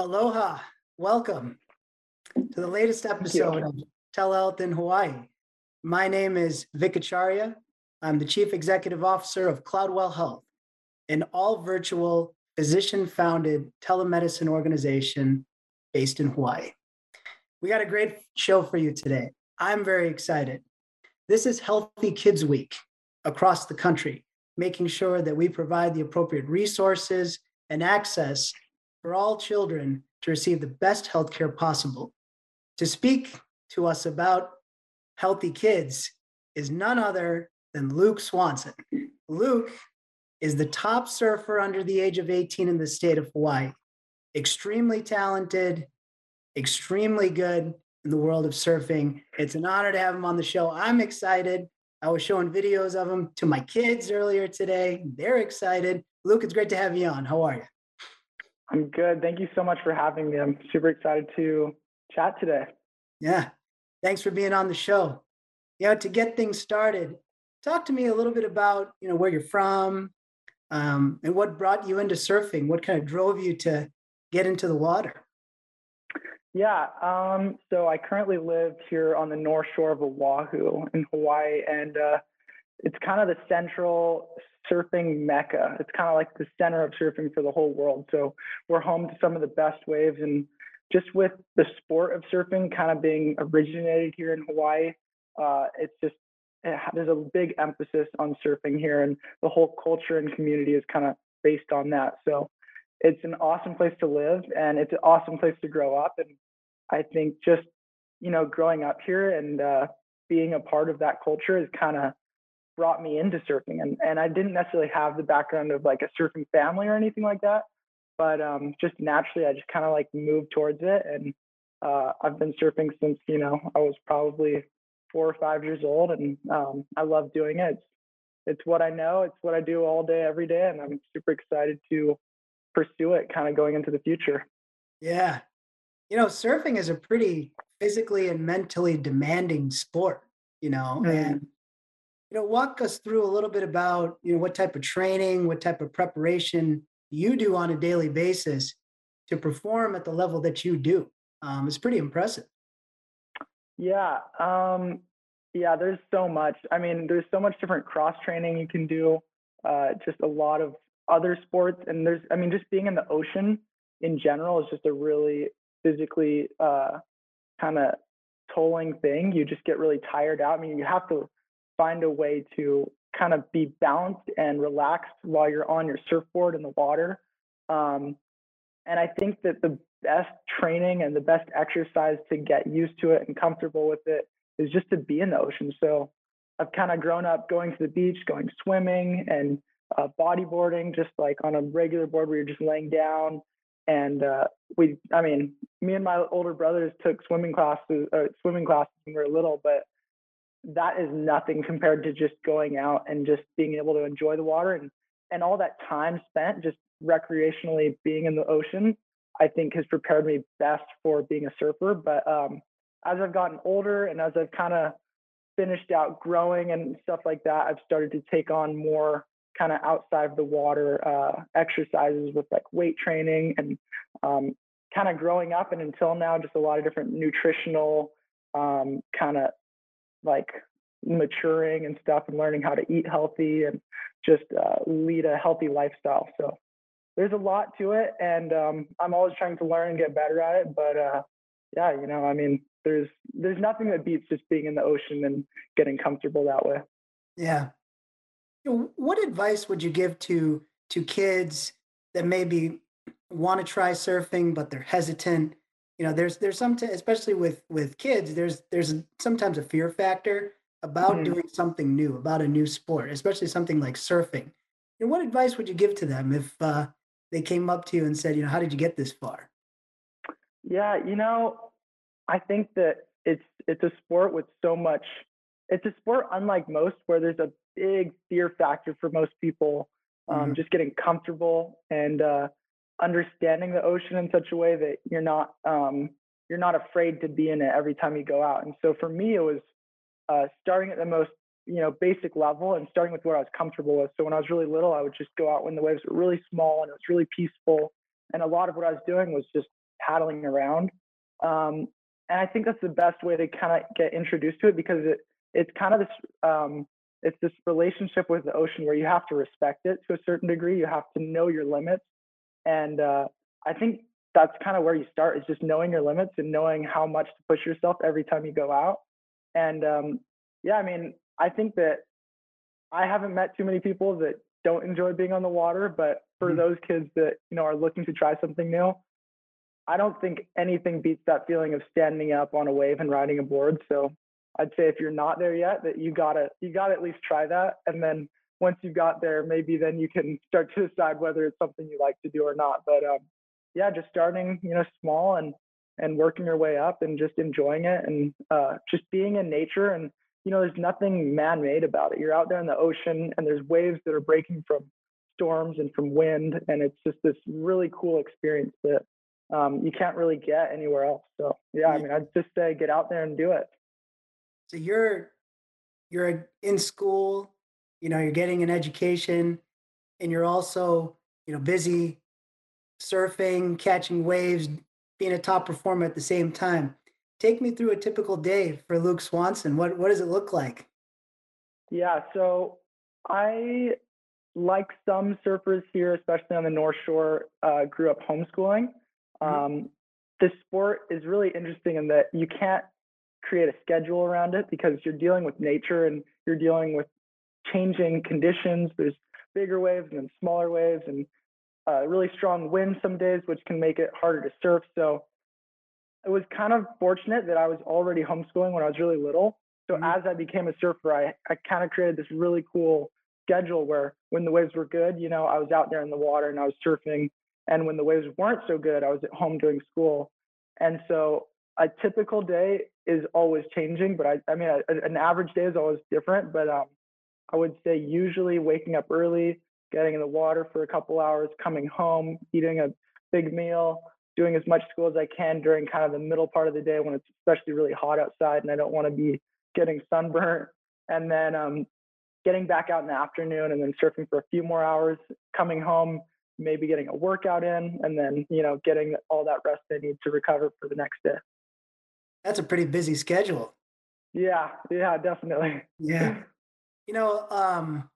Aloha. Welcome to the latest episode of Telehealth in Hawaii. My name is Vic Acharya. I'm the Chief Executive Officer of Cloudwell Health, an all virtual physician founded telemedicine organization based in Hawaii. We got a great show for you today. I'm very excited. This is Healthy Kids Week across the country, making sure that we provide the appropriate resources and access for all children to receive the best health care possible. To speak to us about healthy kids is none other than Luke Swanson. Luke is the top surfer under the age of 18 in the state of Hawaii. Extremely talented, extremely good in the world of surfing. It's an honor to have him on the show. I'm excited. I was showing videos of him to my kids earlier today. They're excited. Luke, it's great to have you on. How are you? I'm good. Thank you so much for having me. I'm super excited to chat today. Yeah. Thanks for being on the show. You know, to get things started, talk to me a little bit about, you know, where you're from um, and what brought you into surfing. What kind of drove you to get into the water? Yeah. Um, so I currently live here on the north shore of Oahu in Hawaii, and uh, it's kind of the central surfing mecca. It's kind of like the center of surfing for the whole world. So we're home to some of the best waves. And just with the sport of surfing kind of being originated here in Hawaii, uh, it's just, it, there's a big emphasis on surfing here. And the whole culture and community is kind of based on that. So it's an awesome place to live and it's an awesome place to grow up. And I think just, you know, growing up here and uh, being a part of that culture is kind of brought me into surfing and, and i didn't necessarily have the background of like a surfing family or anything like that but um, just naturally i just kind of like moved towards it and uh, i've been surfing since you know i was probably four or five years old and um, i love doing it. It's, it's what i know it's what i do all day every day and i'm super excited to pursue it kind of going into the future. Yeah. You know surfing is a pretty physically and mentally demanding sport you know mm-hmm. and you know, walk us through a little bit about, you know, what type of training, what type of preparation you do on a daily basis to perform at the level that you do. Um, it's pretty impressive. Yeah. Um, yeah, there's so much. I mean, there's so much different cross training you can do, uh, just a lot of other sports. And there's, I mean, just being in the ocean in general is just a really physically uh, kind of tolling thing. You just get really tired out. I mean, you have to find a way to kind of be balanced and relaxed while you're on your surfboard in the water. Um, and I think that the best training and the best exercise to get used to it and comfortable with it is just to be in the ocean. So I've kind of grown up going to the beach, going swimming and uh, bodyboarding, just like on a regular board where you're just laying down. And uh, we, I mean, me and my older brothers took swimming classes, uh, swimming classes when we were little, but that is nothing compared to just going out and just being able to enjoy the water and and all that time spent just recreationally being in the ocean i think has prepared me best for being a surfer. But um, as i've gotten older and as i've kind of finished out growing and stuff like that i've started to take on more kind of outside of the water uh, exercises with like weight training and um, kind of growing up and until now just a lot of different nutritional um, kind of like maturing and stuff and learning how to eat healthy and just uh, lead a healthy lifestyle. So there's a lot to it, and um, I'm always trying to learn and get better at it. But uh, yeah, you know, I mean, there's there's nothing that beats just being in the ocean and getting comfortable that way. Yeah. What advice would you give to to kids that maybe want to try surfing but they're hesitant you know there's there's some t- especially with with kids there's there's sometimes a fear factor about mm. doing something new about a new sport especially something like surfing and what advice would you give to them if uh, they came up to you and said you know how did you get this far yeah you know i think that it's it's a sport with so much it's a sport unlike most where there's a big fear factor for most people um, mm-hmm. just getting comfortable and uh, understanding the ocean in such a way that you're not um, you're not afraid to be in it every time you go out. And so for me, it was uh, starting at the most you know basic level and starting with what I was comfortable with. So when I was really little, I would just go out when the waves were really small and it was really peaceful. And a lot of what I was doing was just paddling around. Um, and I think that's the best way to kind of get introduced to it because it it's kind of this um, it's this relationship with the ocean where you have to respect it to a certain degree. You have to know your limits, and uh, I think that's kind of where you start is just knowing your limits and knowing how much to push yourself every time you go out. And um, yeah, I mean, I think that I haven't met too many people that don't enjoy being on the water, but for mm-hmm. those kids that you know are looking to try something new, I don't think anything beats that feeling of standing up on a wave and riding a board. So I'd say if you're not there yet, that you gotta you gotta at least try that, and then once you've got there, maybe then you can start to decide whether it's something you like to do or not. But um, yeah, just starting you know small and and working your way up and just enjoying it and uh, just being in nature and you know there's nothing man-made about it. You're out there in the ocean and there's waves that are breaking from storms and from wind, and it's just this really cool experience that um, you can't really get anywhere else. So yeah, I mean, I'd just say get out there and do it. So you're you're in school, you know, you're getting an education, and you're also you know busy surfing, catching waves, being a top performer at the same time. Take me through a typical day for Luke Swanson. What what does it look like? Yeah, so I like some surfers here, especially on the North Shore, uh, grew up homeschooling. Mm-hmm. Um, this sport is really interesting in that you can't create a schedule around it because you're dealing with nature and you're dealing with changing conditions. There's bigger waves and then smaller waves and uh, really strong wind some days, which can make it harder to surf. So it was kind of fortunate that I was already homeschooling when I was really little. So mm-hmm. as I became a surfer, I, I kind of created this really cool schedule where when the waves were good, you know, I was out there in the water and I was surfing. And when the waves weren't so good, I was at home doing school. And so a typical day is always changing, but I, I mean, a, an average day is always different. But um, I would say usually waking up early, getting in the water for a couple hours, coming home, eating a big meal, doing as much school as I can during kind of the middle part of the day when it's especially really hot outside and I don't want to be getting sunburnt. And then um, getting back out in the afternoon and then surfing for a few more hours, coming home, maybe getting a workout in, and then, you know, getting all that rest I need to recover for the next day. That's a pretty busy schedule. Yeah, yeah, definitely. Yeah. You know, um,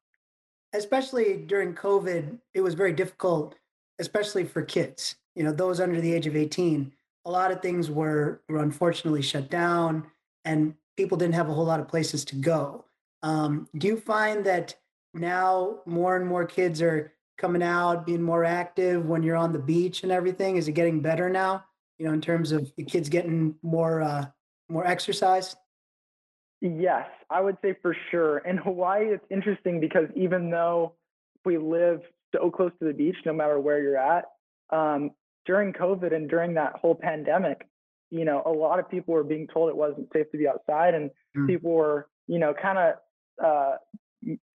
especially during COVID, it was very difficult, especially for kids, you know, those under the age of 18. A lot of things were, were unfortunately shut down and people didn't have a whole lot of places to go. Um, do you find that now more and more kids are coming out, being more active when you're on the beach and everything? Is it getting better now? You know, in terms of the kids getting more uh, more exercise. Yes, I would say for sure. In Hawaii, it's interesting because even though we live so close to the beach, no matter where you're at, um, during COVID and during that whole pandemic, you know, a lot of people were being told it wasn't safe to be outside, and mm. people were, you know, kind of uh,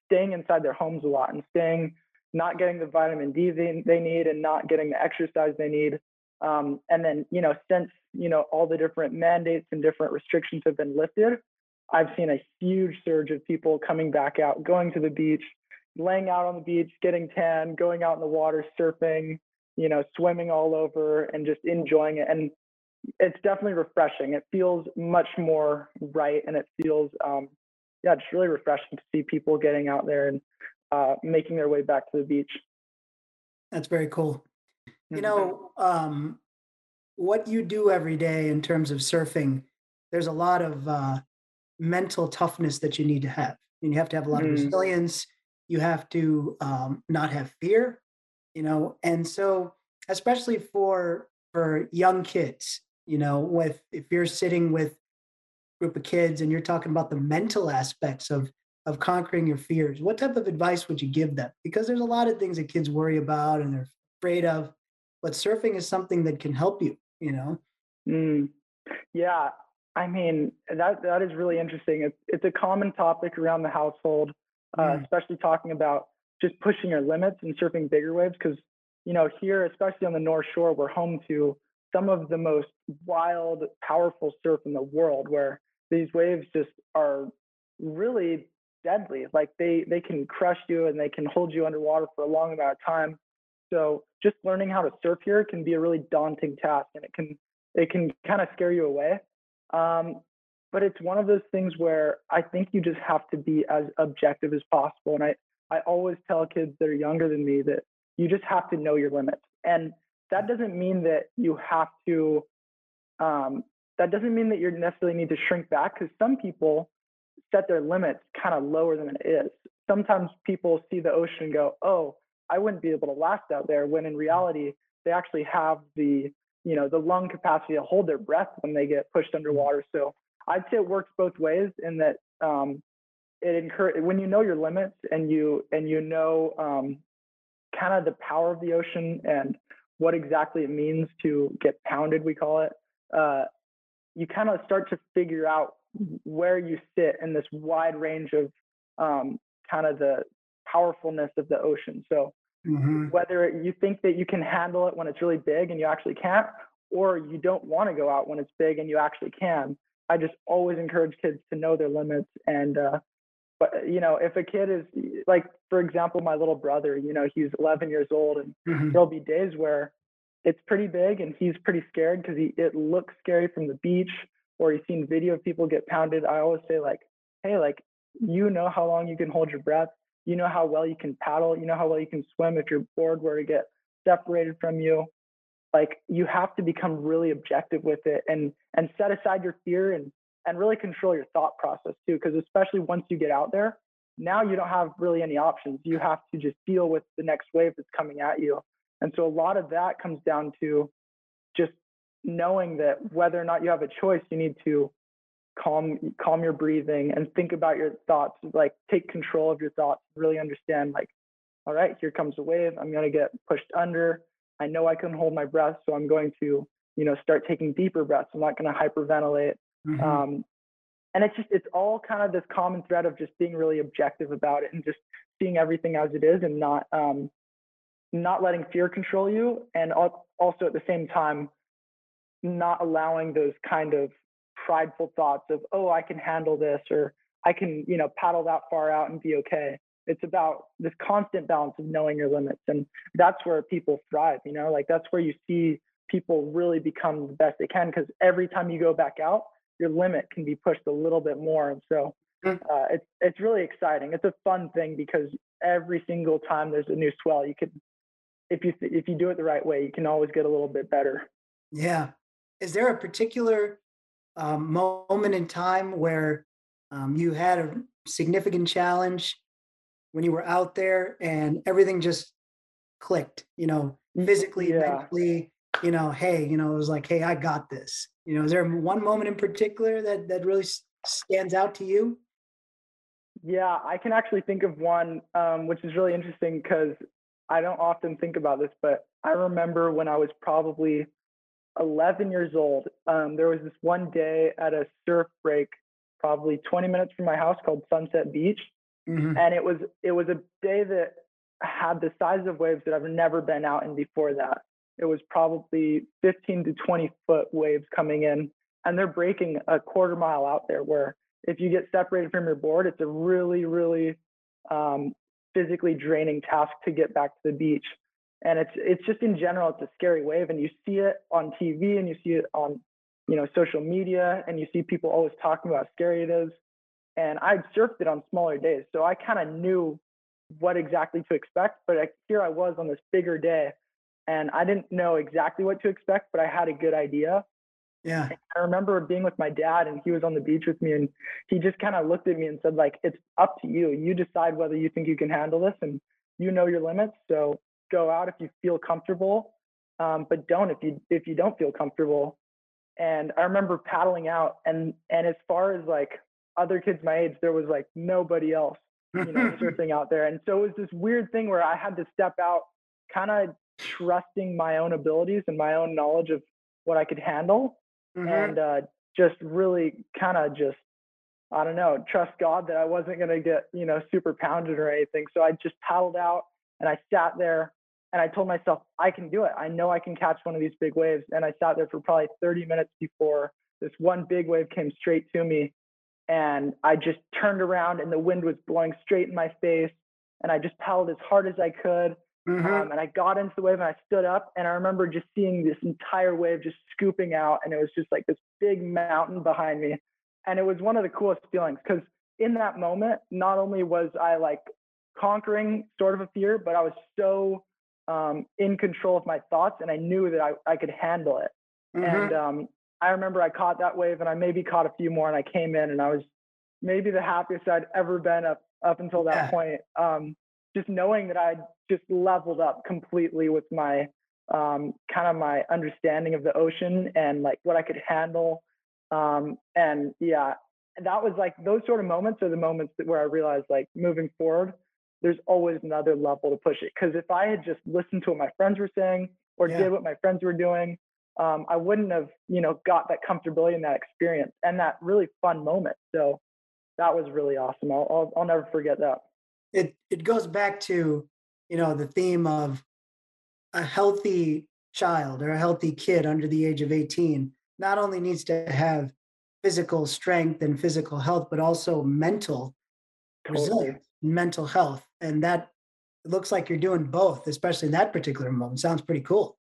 staying inside their homes a lot and staying, not getting the vitamin D they, they need and not getting the exercise they need. Um, and then, you know, since, you know, all the different mandates and different restrictions have been lifted, I've seen a huge surge of people coming back out, going to the beach, laying out on the beach, getting tan, going out in the water, surfing, you know, swimming all over and just enjoying it. And it's definitely refreshing. It feels much more right and it feels um, yeah, it's really refreshing to see people getting out there and uh, making their way back to the beach. That's very cool. You mm-hmm. know, um, what you do every day in terms of surfing, there's a lot of uh, mental toughness that you need to have. And you have to have a lot mm. of resilience. You have to um, not have fear, you know. And so, especially for for young kids, you know, with if you're sitting with group of kids and you're talking about the mental aspects of of conquering your fears what type of advice would you give them because there's a lot of things that kids worry about and they're afraid of but surfing is something that can help you you know mm. yeah i mean that that is really interesting it's it's a common topic around the household uh, mm. especially talking about just pushing your limits and surfing bigger waves because you know here especially on the north shore we're home to some of the most wild powerful surf in the world where these waves just are really deadly. Like they they can crush you and they can hold you underwater for a long amount of time. So just learning how to surf here can be a really daunting task, and it can it can kind of scare you away. Um, but it's one of those things where I think you just have to be as objective as possible. And I I always tell kids that are younger than me that you just have to know your limits, and that doesn't mean that you have to. Um, that doesn't mean that you necessarily need to shrink back because some people set their limits kind of lower than it is. Sometimes people see the ocean and go, "Oh, I wouldn't be able to last out there." When in reality, they actually have the you know the lung capacity to hold their breath when they get pushed underwater. So I'd say it works both ways in that um, it encourage when you know your limits and you and you know um, kind of the power of the ocean and what exactly it means to get pounded, we call it. Uh, you kind of start to figure out where you sit in this wide range of um, kind of the powerfulness of the ocean. So mm-hmm. whether you think that you can handle it when it's really big and you actually can't, or you don't want to go out when it's big and you actually can, I just always encourage kids to know their limits. And uh, but you know, if a kid is like, for example, my little brother, you know, he's 11 years old, and mm-hmm. there'll be days where it's pretty big and he's pretty scared because he it looks scary from the beach or he's seen video of people get pounded, I always say like, hey, like you know how long you can hold your breath, you know how well you can paddle, you know how well you can swim if your board were to get separated from you. Like you have to become really objective with it and and set aside your fear and and really control your thought process too. Because especially once you get out there, now you don't have really any options. You have to just deal with the next wave that's coming at you. And so a lot of that comes down to just knowing that whether or not you have a choice, you need to calm calm your breathing and think about your thoughts. Like take control of your thoughts. Really understand. Like, all right, here comes a wave. I'm gonna get pushed under. I know I can hold my breath, so I'm going to you know start taking deeper breaths. I'm not gonna hyperventilate. Mm-hmm. Um, and it's just it's all kind of this common thread of just being really objective about it and just seeing everything as it is and not um, not letting fear control you and also at the same time not allowing those kind of prideful thoughts of oh i can handle this or i can you know paddle that far out and be okay. It's about this constant balance of knowing your limits and that's where people thrive you know? Like that's where you see people really become the best they can because every time you go back out your limit can be pushed a little bit more and so mm. uh, it's it's really exciting. It's a fun thing because every single time there's a new swell you can if you if you do it the right way you can always get a little bit better. Yeah. Is there a particular um, moment in time where um, you had a significant challenge when you were out there and everything just clicked you know mm, physically yeah. mentally you know hey you know it was like hey i got this you know is there one moment in particular that that really stands out to you yeah i can actually think of one um, which is really interesting because i don't often think about this but i remember when i was probably 11 years old, um, there was this one day at a surf break, probably 20 minutes from my house, called Sunset Beach, mm-hmm. and it was it was a day that had the size of waves that I've never been out in before that. It was probably 15 to 20 foot waves coming in, and they're breaking a quarter mile out there. Where if you get separated from your board, it's a really really um, physically draining task to get back to the beach and it's it's just in general it's a scary wave and you see it on tv and you see it on you know social media and you see people always talking about how scary it is. And i'd surfed it on smaller days so i kind of knew what exactly to expect but I, here i was on this bigger day and i didn't know exactly what to expect but i had a good idea. Yeah. And i remember being with my dad and he was on the beach with me and he just kind of looked at me and said like it's up to you. You decide whether you think you can handle this and you know your limits. So go out if you feel comfortable, um, but don't if you if you don't feel comfortable. And I remember paddling out, and and as far as like other kids my age, there was like nobody else, you know, surfing out there. And so it was this weird thing where I had to step out, kind of trusting my own abilities and my own knowledge of what I could handle, mm-hmm. and uh, just really kind of just I don't know, trust God that I wasn't going to get, you know, super pounded or anything. So I just paddled out and I sat there and I told myself, I can do it. I know I can catch one of these big waves. And I sat there for probably 30 minutes before this one big wave came straight to me. And I just turned around and the wind was blowing straight in my face. And I just paddled as hard as I could. Mhm. Um, and I got into the wave and I stood up and I remember just seeing this entire wave just scooping out and it was just like this big mountain behind me. And it was one of the coolest feelings because in that moment, not only was I like conquering sort of a fear, but I was so um, in control of my thoughts and I knew that I, I could handle it. Mhm. And um, I remember I caught that wave and I maybe caught a few more and I came in and I was maybe the happiest I'd ever been up up until that Yeah. point. Um, just knowing that I'd just leveled up completely with my um, kind of my understanding of the ocean and like what I could handle. Um, and yeah, that was like those sort of moments are the moments that where I realized like moving forward, there's always another level to push it. Because if I had just listened to what my friends were saying or Yeah. did what my friends were doing, um, I wouldn't have, you know, got that comfortability in that experience and that really fun moment. So that was really awesome. I'll, I'll, I'll never forget that. it it goes back to you know the theme of a healthy child or a healthy kid under the age of 18 not only needs to have physical strength and physical health but also mental Totally. resilience mental health and that it looks like you're doing both especially in that particular moment. Sounds pretty cool.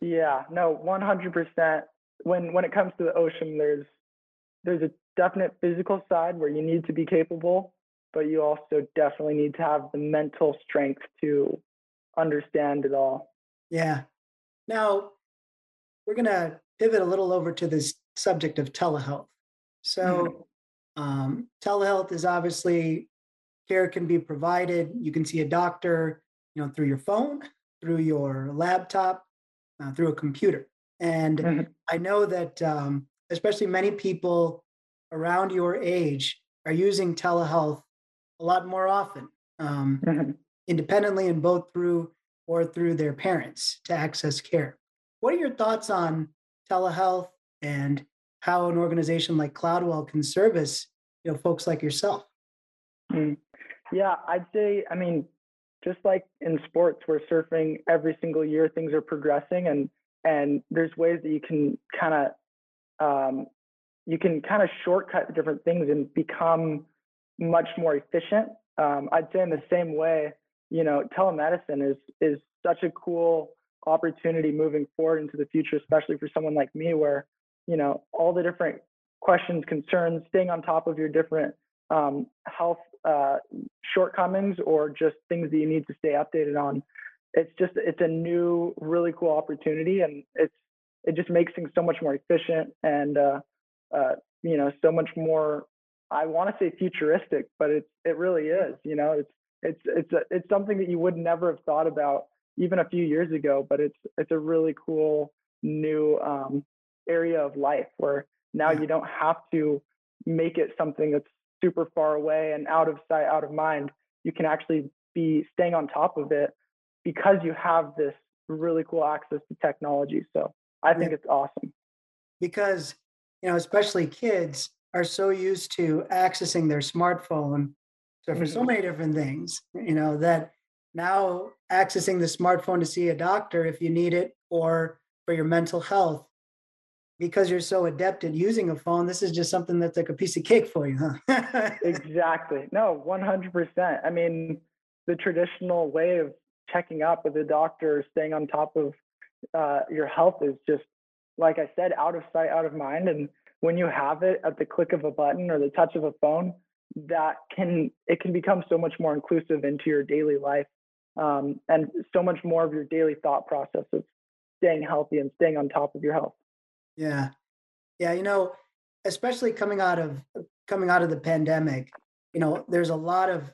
Yeah, no, 100%. When when it comes to the ocean, there's there's a definite physical side where you need to be capable, but you also definitely need to have the mental strength to understand it all. yeah. Now we're going to pivot a little over to this subject of telehealth. So um, telehealth is obviously care can be provided. You can see a doctor, you know, through your phone, through your laptop, uh, through a computer. And Mhm. I know that um, especially many people around your age are using telehealth a lot more often, um, Mhm. independently and both through or through their parents to access care. What are your thoughts on telehealth and how an organization like Cloudwell can service, you know, folks like yourself? Mm. Yeah, I'd say, I mean, just like in sports, where surfing every single year things are progressing and and there's ways that you can kind of um, you can kind of shortcut different things and become much more efficient. Um, I'd say in the same way, you know, telemedicine is is such a cool opportunity moving forward into the future, especially for someone like me, where you know all the different questions, concerns, staying on top of your different um, health uh, shortcomings or just things that you need to stay updated on. It's just it's a new, really cool opportunity, and it's it just makes things so much more efficient and uh, uh, you know so much more. I want to say futuristic, but it's it really is. You know, it's it's it's a, it's something that you would never have thought about even a few years ago. But it's it's a really cool new um, area of life where now you don't have to make it something that's super far away and out of sight, out of mind. You can actually be staying on top of it because you have this really cool access to technology. So I think Yeah. it's awesome. because you know especially kids are so used to accessing their smartphone so for so Mhm. many different things you know that now accessing the smartphone to see a doctor if you need it or for your mental health because you're so adept at using a phone this is just something that's like a piece of cake for you huh Exactly. No, 100%. I mean, the traditional way of checking up with a doctor, staying on top of uh, your health is just, like I said, out of sight, out of mind. And when you have it at the click of a button or the touch of a phone, that can it can become so much more inclusive into your daily life um, and so much more of your daily thought process of staying healthy and staying on top of your health. Yeah. Yeah, you know, especially coming out of coming out of the pandemic, you know, there's a lot of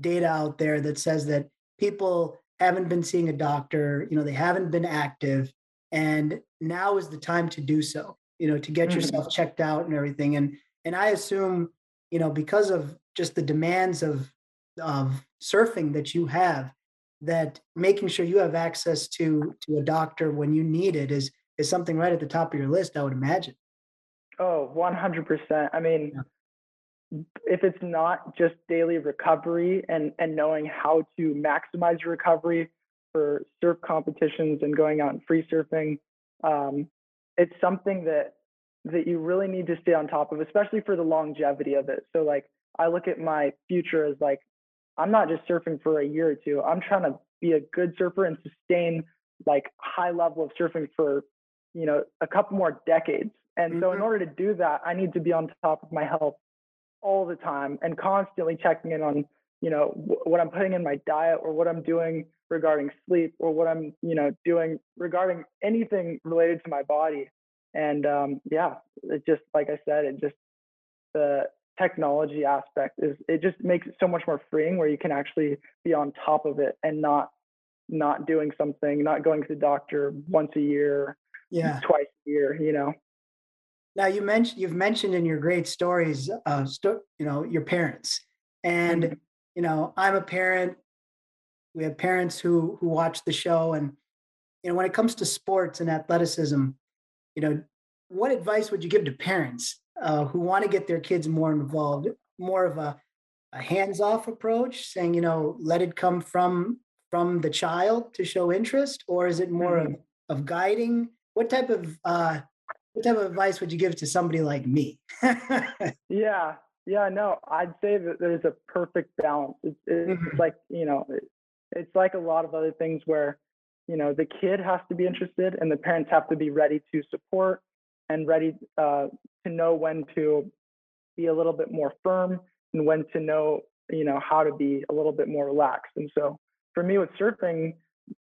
data out there that says that people haven't been seeing a doctor, you know, they haven't been active and now is the time to do so, you know, to get Mhm. yourself checked out and everything and and I assume, you know, because of just the demands of of surfing that you have that making sure you have access to to a doctor when you need it is is something right at the top of your list, I would imagine. Oh, 100%. I mean, Yeah. if it's not just daily recovery and, and knowing how to maximize your recovery for surf competitions and going out and free surfing, um, it's something that that you really need to stay on top of, especially for the longevity of it. So like I look at my future as like I'm not just surfing for a year or two. I'm trying to be a good surfer and sustain like high level of surfing for, you know, a couple more decades. And mm-hmm. so in mm-hmm. order to do that, I need to be on top of my health all the time and constantly checking in on, you know, what I'm putting in my diet or what I'm doing regarding sleep or what I'm, you know, doing regarding anything related to my body. And um, yeah, it just like I said, it just the technology aspect is it just makes it so much more freeing where you can actually be on top of it and not not doing something, not going to the doctor once a year, yeah, twice a year, you know. Now you mentioned you've mentioned in your great stories, uh, sto- you know, your parents, and mm-hmm. you know, I'm a parent. We have parents who who watch the show, and you know, when it comes to sports and athleticism, you know, what advice would you give to parents uh, who want to get their kids more involved? More of a, a hands-off approach, saying, you know, let it come from from the child to show interest, or is it more mm-hmm. of of guiding? What type of uh, what type of advice would you give to somebody like me? yeah, yeah, no, I'd say that there's a perfect balance. It's, it's mm-hmm. like you know, it's like a lot of other things where you know the kid has to be interested and the parents have to be ready to support and ready uh, to know when to be a little bit more firm and when to know you know how to be a little bit more relaxed and so for me with surfing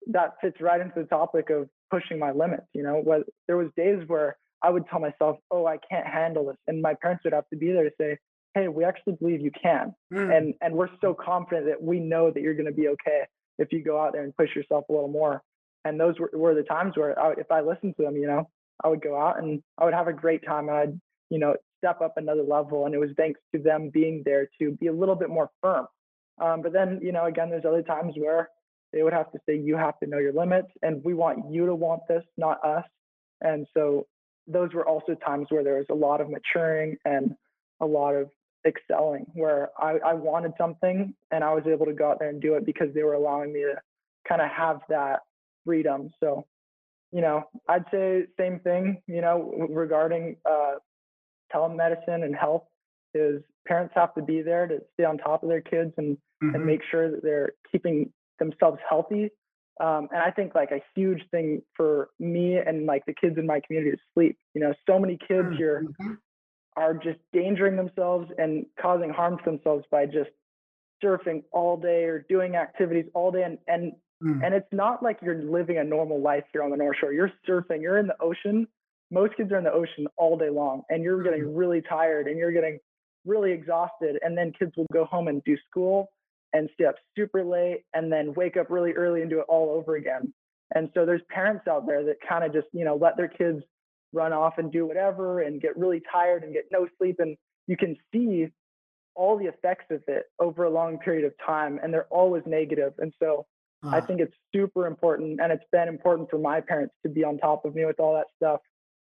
that fits right into the topic of pushing my limits you know what there was days where i would tell myself oh i can't handle this and my parents would have to be there to say hey we actually believe you can mm. and and we're so confident that we know that you're going to be okay if you go out there and push yourself a little more and those were, were the times where I, if i listened to them you know i would go out and i would have a great time and i'd you know step up another level and it was thanks to them being there to be a little bit more firm um, but then you know again there's other times where they would have to say you have to know your limits and we want you to want this not us and so those were also times where there was a lot of maturing and a lot of excelling where I, I wanted something and I was able to go out there and do it because they were allowing me to kind of have that freedom. So, you know, I'd say same thing, you know, regarding uh, telemedicine and health is parents have to be there to stay on top of their kids and, mm-hmm. and make sure that they're keeping themselves healthy. Um, and I think like a huge thing for me and like the kids in my community is sleep. You know, so many kids mm, here mm-hmm. are just endangering themselves and causing harm to themselves by just surfing all day or doing activities all day. And and mm. and it's not like you're living a normal life here on the North Shore. You're surfing. You're in the ocean. Most kids are in the ocean all day long, and you're getting mm. really tired and you're getting really exhausted. And then kids will go home and do school and stay up super late and then wake up really early and do it all over again. And so there's parents out there that kind of just, you know, let their kids run off and do whatever and get really tired and get no sleep. And you can see all the effects of it over a long period of time and they're always negative. And so uh. I think it's super important and it's been important for my parents to be on top of me with all that stuff.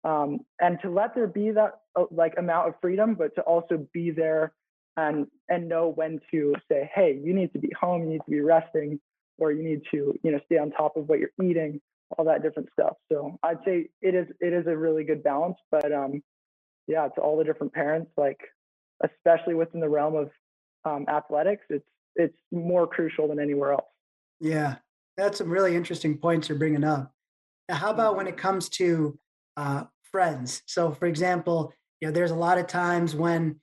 Um, and to let there be that uh, like amount of freedom, but to also be there and and know when to say, hey, you need to be home, you need to be resting, or you need to you know stay on top of what you're eating, all that different stuff. So I'd say it is it is a really good balance, but um, yeah, to all the different parents, like especially within the realm of um, athletics, it's it's more crucial than anywhere else. Yeah, that's some really interesting points you're bringing up. Now, how about when it comes to uh, friends? So, for example, you know, there's a lot of times when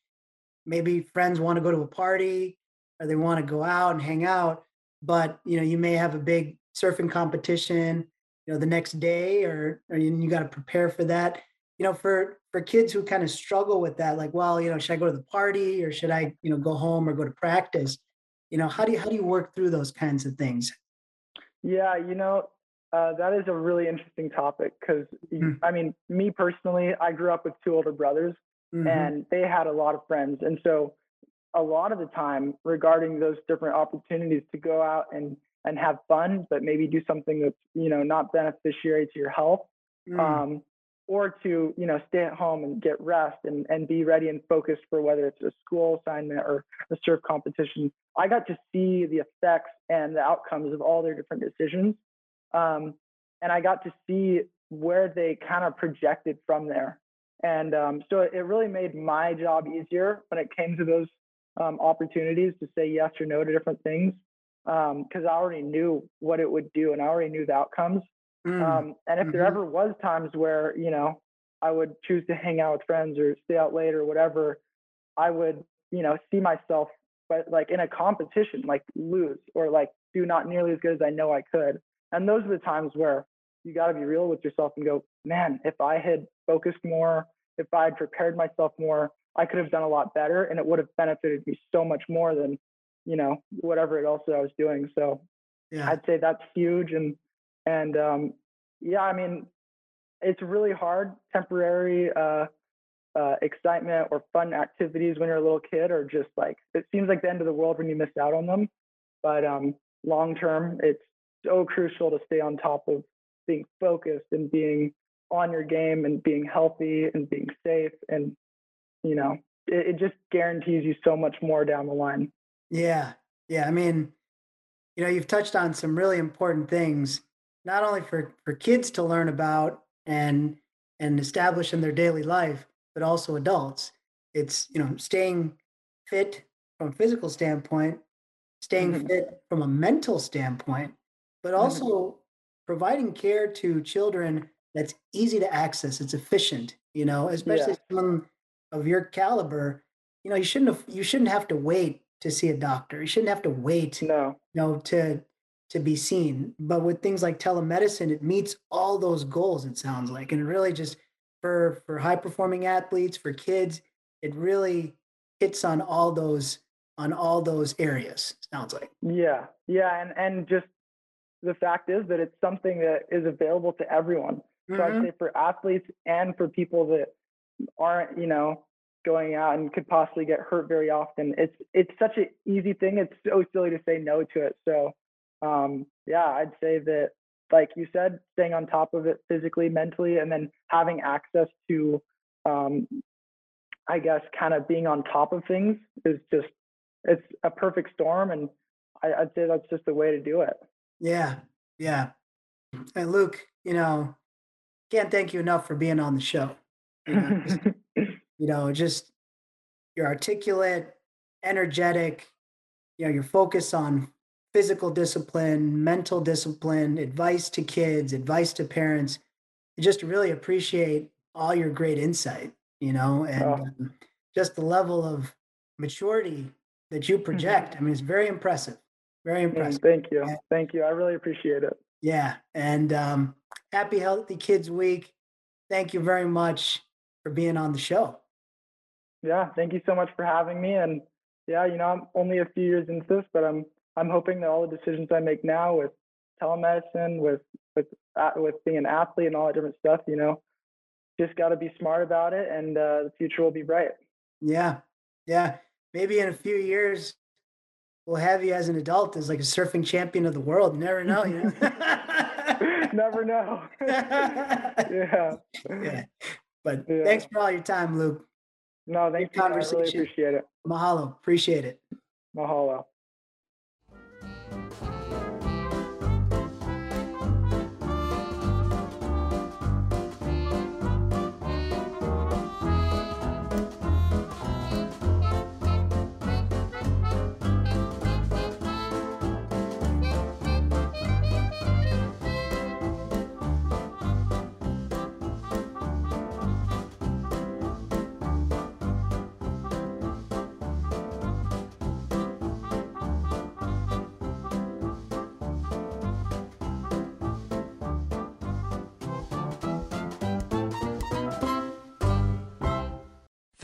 maybe friends want to go to a party or they want to go out and hang out but you know you may have a big surfing competition you know the next day or, or you, you got to prepare for that. You know for for kids who kind of struggle with that like well you know should i go to the party or should i you know go home or go to practice? You know how do you how do you work through those kinds of things? Yeah you know uh, that is a really interesting topic because mm. i mean me personally i grew up with two older brothers mm-hmm. and they had a lot of friends. And so a lot of the time regarding those different opportunities to go out and and have fun, but maybe do something that's you know not beneficiary to your health, mm. um, or to you know stay at home and get rest and and be ready and focused for whether it's a school assignment or a surf competition. I got to see the effects and the outcomes of all their different decisions, um, and I got to see where they kind of projected from there. And um, so it really made my job easier when it came to those um, opportunities to say yes or no to different things because um, I already knew what it would do and I already knew the outcomes. Mm. Um, and if mm-hmm. there ever was times where you know I would choose to hang out with friends or stay out late or whatever, I would you know see myself but like in a competition like lose or like do not nearly as good as I know I could. And those are the times where you got to be real with yourself and go, man, if I had focused more, if I had prepared myself more, I could have done a lot better and it would have benefited me so much more than, you know, whatever it else that I was doing. So yeah. I'd say that's huge. And, and, um, yeah, I mean, it's really hard. Temporary, uh, uh, excitement or fun activities when you're a little kid are just like it seems like the end of the world when you miss out on them. But um, long term, it's so crucial to stay on top of being focused and being on your game and being healthy and being safe and you know it, it just guarantees you so much more down the line. Yeah, yeah. I mean, you know, you've touched on some really important things, not only for for kids to learn about and and establish in their daily life, but also adults. It's, you know, staying fit from a physical standpoint, staying mm-hmm. fit from a mental standpoint, but mm-hmm. also mm-hmm. providing care to children that's easy to access. It's efficient, you know, especially yeah. someone of your caliber. You know, you shouldn't have you shouldn't have to wait to see a doctor. You shouldn't have to wait, no. you know, to to be seen. But with things like telemedicine, it meets all those goals. It sounds like, and really just for for high performing athletes, for kids, it really hits on all those on all those areas. It sounds like. Yeah, yeah, and and just the fact is that it's something that is available to everyone. So mm-hmm. I'd say for athletes and for people that aren't, you know, going out and could possibly get hurt very often. It's it's such an easy thing. It's so silly to say no to it. So um, yeah, I'd say that like you said, staying on top of it physically, mentally, and then having access to, um, I guess, kind of being on top of things is just, it's a perfect storm. And I, I'd say that's just the way to do it. Yeah. Yeah. And Luke, you know, can't thank you enough for being on the show. You know, just, you know, just you're articulate, energetic, you know, your focus on physical discipline, mental discipline, advice to kids, advice to parents. I just really appreciate all your great insight, you know, and oh. um, just the level of maturity that you mm-hmm. project. I mean, it's very impressive. Very mm, impressive. Thank you. And, Thank you. I really appreciate it. Yeah. And um, happy Healthy Kids Week. Thank you very much for being on the show. Yeah. Thank you so much for having me. And yeah, you know, I'm only a few years into this, but I'm I'm hoping that all the decisions I make now with telemedicine, with with uh, with being an athlete and all that different stuff, you know, just got to be smart about it, and uh, the future will be bright. Yeah, yeah. Maybe in a few years, we'll have you as an adult as like a surfing champion of the world. You never know, you know. never know. yeah. Yeah. But yeah. thanks for all your time, Luke. No, thank Good you. Conversation. I really appreciate it. Mahalo. Appreciate it. Mahalo.